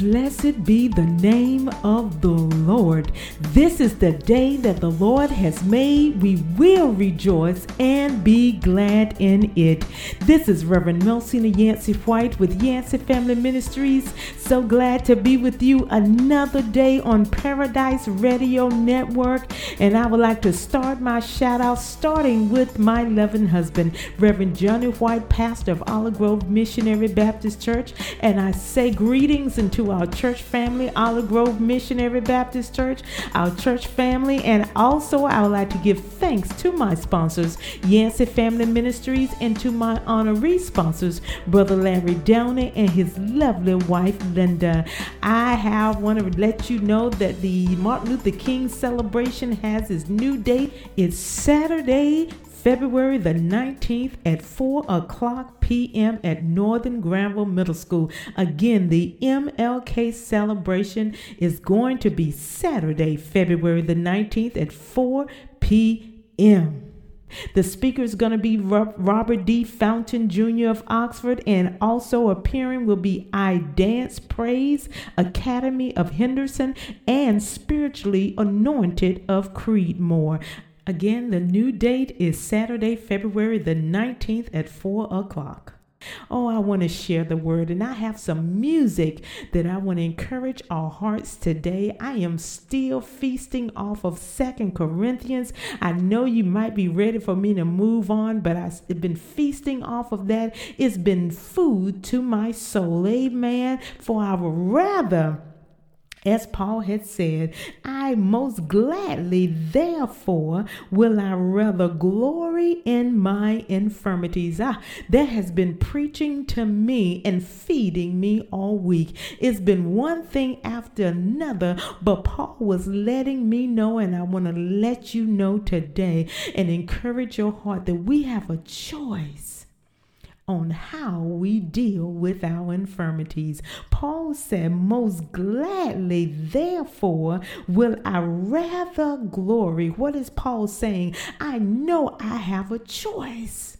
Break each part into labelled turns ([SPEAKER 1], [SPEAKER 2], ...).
[SPEAKER 1] Blessed be the name of the Lord. This is the day that the Lord has made. We will rejoice and be glad in it. This is Reverend Melcina Yancey White with Yancey Family Ministries. So glad to be with you another day on Paradise Radio Network. And I would like to start my shout out starting with my loving husband, Reverend Johnny White, pastor of Olive Grove Missionary Baptist Church. And I say greetings and our church family, Olive Grove Missionary Baptist Church, our church family, and also I would like to give thanks to my sponsors, Yancey Family Ministries, and to my honoree sponsors, Brother Larry Downey and his lovely wife, Linda. I have want to let you know that the Martin Luther King celebration has its new date. It's Saturday, February the 19th at 4 o'clock p.m. at Northern Granville Middle School. Again, the MLK celebration is going to be Saturday, February the 19th at 4 p.m. The speaker is going to be Robert D. Fountain Jr. of Oxford, and also appearing will be I Dance Praise Academy of Henderson and Spiritually Anointed of Creedmoor. Again, the new date is Saturday, February the 19th at 4 o'clock. Oh, I want to share the word, and I have some music that I want to encourage our hearts today. I am still feasting off of Second Corinthians. I know you might be ready for me to move on, but I've been feasting off of that. It's been food to my soul. Amen. For I would rather as Paul had said, I most gladly, therefore, will I rather glory in my infirmities. Ah, that has been preaching to me and feeding me all week. It's been one thing after another, but Paul was letting me know, and I want to let you know today and encourage your heart that we have a choice on how we deal with our infirmities. Paul said, Most gladly, therefore, will I rather glory. What is Paul saying? I know I have a choice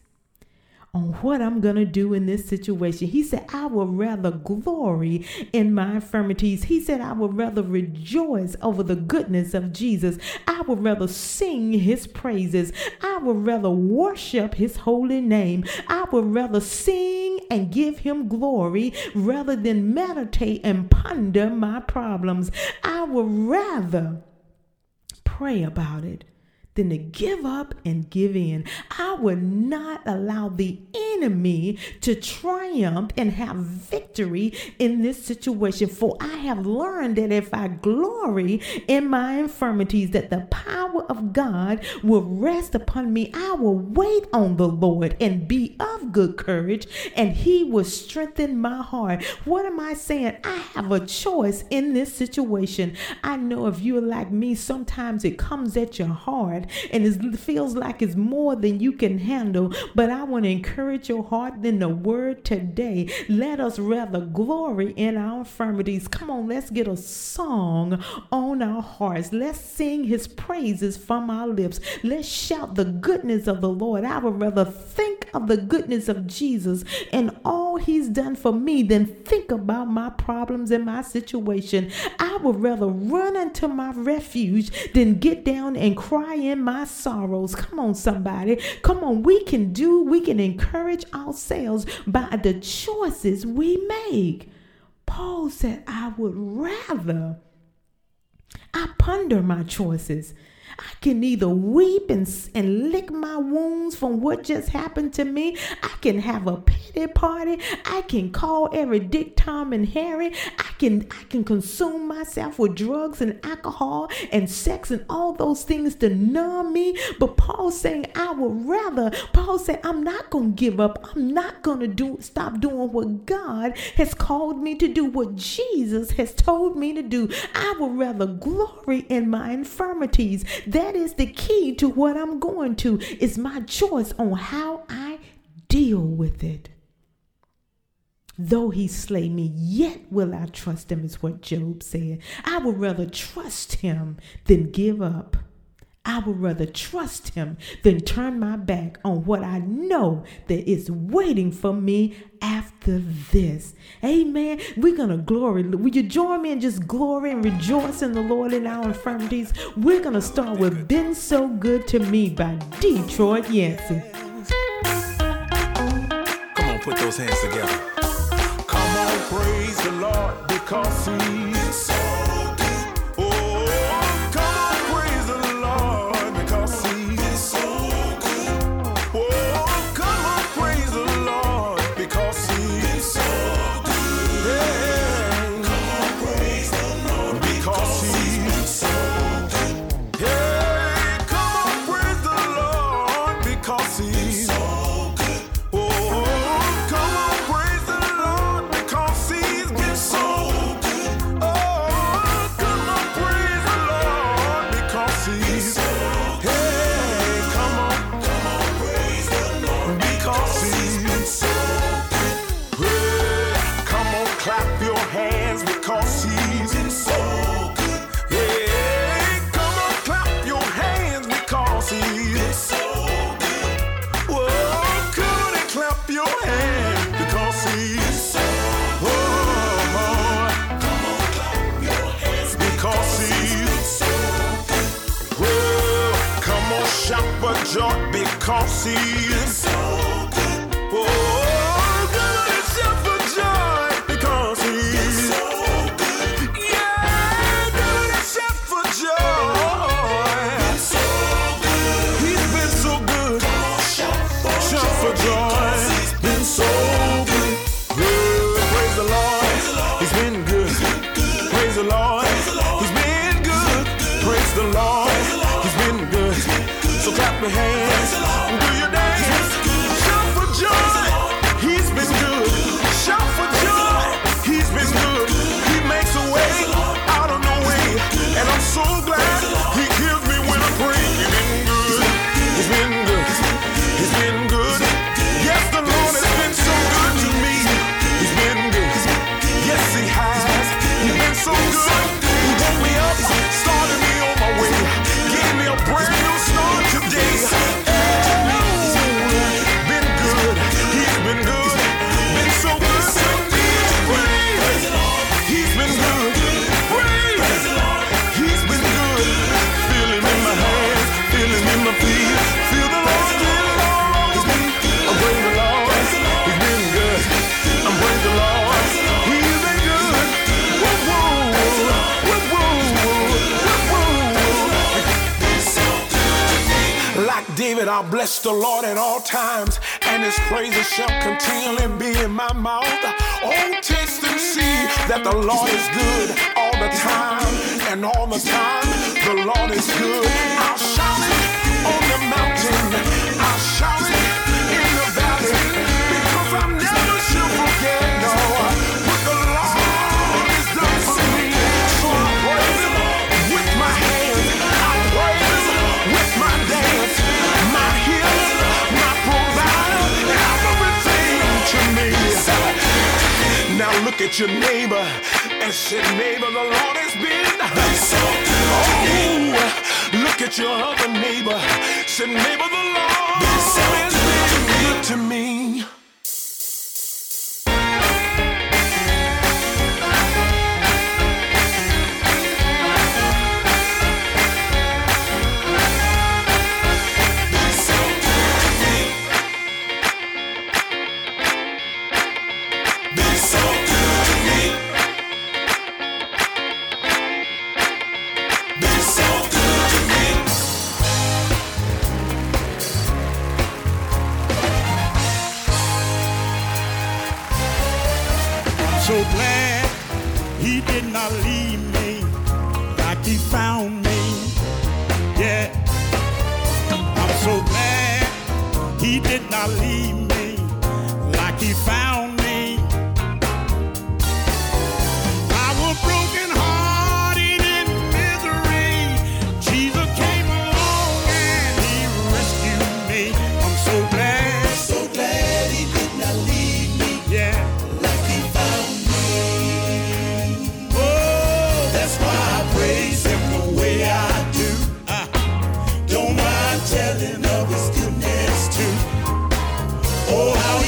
[SPEAKER 1] on what I'm going to do in this situation. He said, I would rather glory in my infirmities. He said, I would rather rejoice over the goodness of Jesus. I would rather sing his praises. I would rather worship his holy name. I would rather sing and give him glory rather than meditate and ponder my problems. I would rather pray about it than to give up and give in. I would not allow the enemy to triumph and have victory in this situation. For I have learned that if I glory in my infirmities, that the power of God will rest upon me. I will wait on the Lord and be of good courage, and he will strengthen my heart. What am I saying? I have a choice in this situation. I know if you're like me, sometimes it comes at your heart and it feels like it's more than you can handle. But I want to encourage your heart in the word today. Let us rather glory in our infirmities. Come on, let's get a song on our hearts. Let's sing his praises from our lips. Let's shout the goodness of the Lord. I would rather think of the goodness of Jesus and all he's done for me than think about my problems and my situation. I would rather run into my refuge than get down and cry in my sorrows. Come on, somebody. Come on, we can do, we can encourage ourselves by the choices we make. Paul said, I would rather. I ponder my choices. I can either weep and, and lick my wounds from what just happened to me. I can have a pity party. I can call every Dick, Tom, and Harry. I can I can consume myself with drugs and alcohol and sex and all those things to numb me. But Paul's saying I would rather. Paul said I'm not gonna give up. I'm not gonna do stop doing what God has called me to do. What Jesus has told me to do. I would rather glory in my infirmities that is the key to what I'm going to. It's my choice on how I deal with it. Though he slay me, yet will I trust him, is what Job said. I would rather trust him than give up. I would rather trust him than turn my back on what I know that is waiting for me after this. Amen. We're going to glory. Will you join me in just glory and rejoice in the Lord in our infirmities? We're going to start with Been So Good to Me by Detroit Yancey.
[SPEAKER 2] Come on, put those hands together. Come on, praise the Lord because He's so because he's the Lord at all times, and his praises shall continually be in my mouth. Oh, taste and see that the Lord is good all the time, and all the time the Lord is good. I'll shout it on the mountain, I'll shout it look at your neighbor and say, neighbor, the Lord has been so good. Oh, look at your other neighbor. Say, neighbor, the Lord has been good to me.
[SPEAKER 3] He did not leave me like he found me. I was broken hearted in misery. Jesus came along and he rescued me. I'm so glad.
[SPEAKER 4] I'm so glad he did not leave me.
[SPEAKER 3] Yeah.
[SPEAKER 4] Like he found me. Oh, that's why I praise him the way I do. Uh, Don't mind telling of his goodness.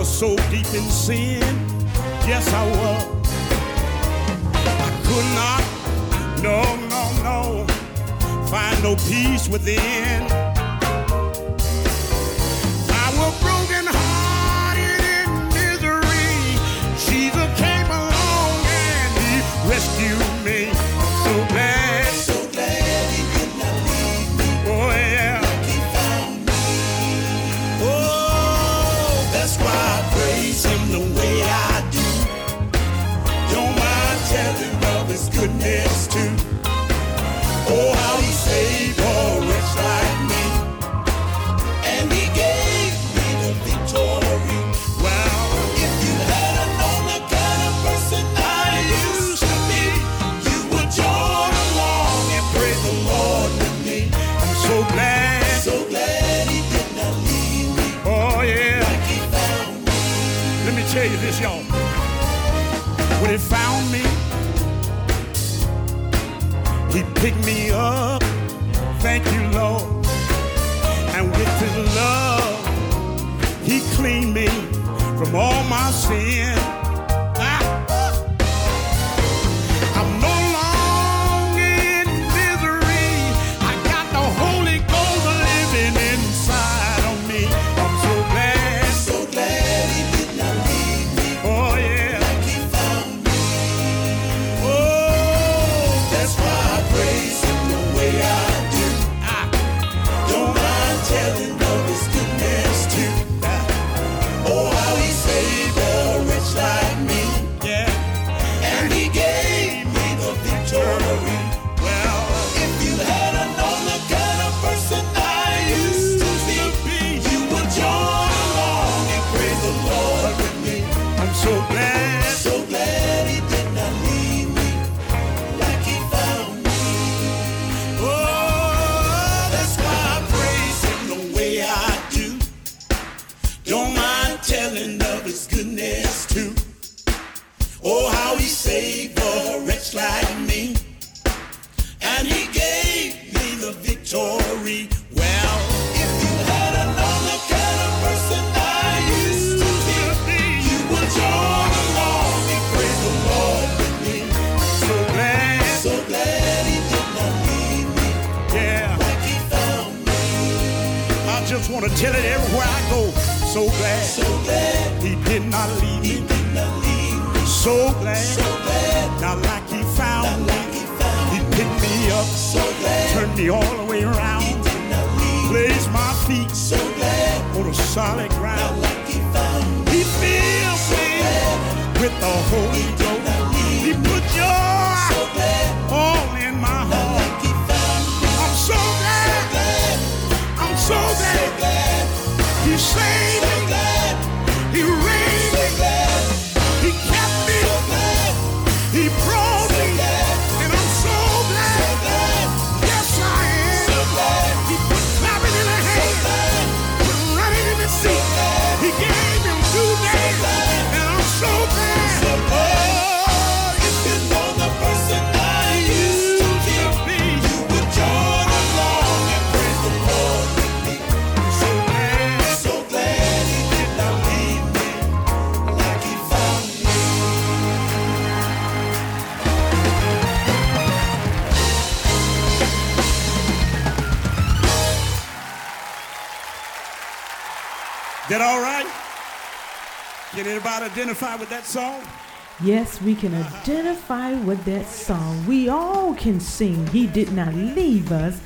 [SPEAKER 4] was so deep in sin. Yes, I was. I
[SPEAKER 3] could
[SPEAKER 4] not, no, no, no, find no peace within. I was in misery. Jesus came along and he
[SPEAKER 3] rescued tell you this, y'all. When he found me, he picked me up. Thank you, Lord. And with his love, he cleaned me from all my sin.
[SPEAKER 4] Goodness too. Oh, how he saved a wretch like me. And he gave me the victory.
[SPEAKER 3] Well,
[SPEAKER 4] if you had known the kind of person I used to be, you would join along and praise the Lord with me.
[SPEAKER 3] So glad.
[SPEAKER 4] So glad he did not leave me
[SPEAKER 3] Yeah.
[SPEAKER 4] like he found me.
[SPEAKER 3] I just want to tell it everywhere I go. So glad
[SPEAKER 4] So glad
[SPEAKER 3] he did not leave
[SPEAKER 4] he
[SPEAKER 3] me.
[SPEAKER 4] did not leave me.
[SPEAKER 3] So glad.
[SPEAKER 4] So glad
[SPEAKER 3] Not like he
[SPEAKER 4] not
[SPEAKER 3] found me.
[SPEAKER 4] like he found
[SPEAKER 3] He picked me up,
[SPEAKER 4] So glad
[SPEAKER 3] turned me all the way
[SPEAKER 4] he
[SPEAKER 3] around,
[SPEAKER 4] did not leave
[SPEAKER 3] placed my feet
[SPEAKER 4] So glad
[SPEAKER 3] on a solid
[SPEAKER 4] not
[SPEAKER 3] ground.
[SPEAKER 4] like he found me.
[SPEAKER 3] He filled
[SPEAKER 4] So
[SPEAKER 3] me
[SPEAKER 4] glad
[SPEAKER 3] with the Holy
[SPEAKER 4] he
[SPEAKER 3] Ghost. He put
[SPEAKER 4] So
[SPEAKER 3] joy
[SPEAKER 4] glad
[SPEAKER 3] all in my heart. That all right? Can anybody identify with that song?
[SPEAKER 1] Yes, we can identify with that song. We all can sing. He did not leave us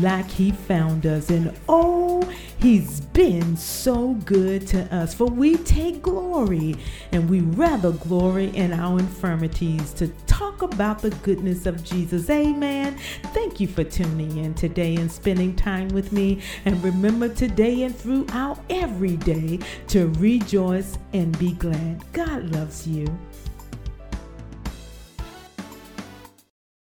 [SPEAKER 1] like he found us. And oh, he's been so good to us. For we take glory and we rather glory in our infirmities to talk about the goodness of Jesus. Amen. Thank you for tuning in today and spending time with me. And remember today and throughout every day to rejoice and be glad. God loves you.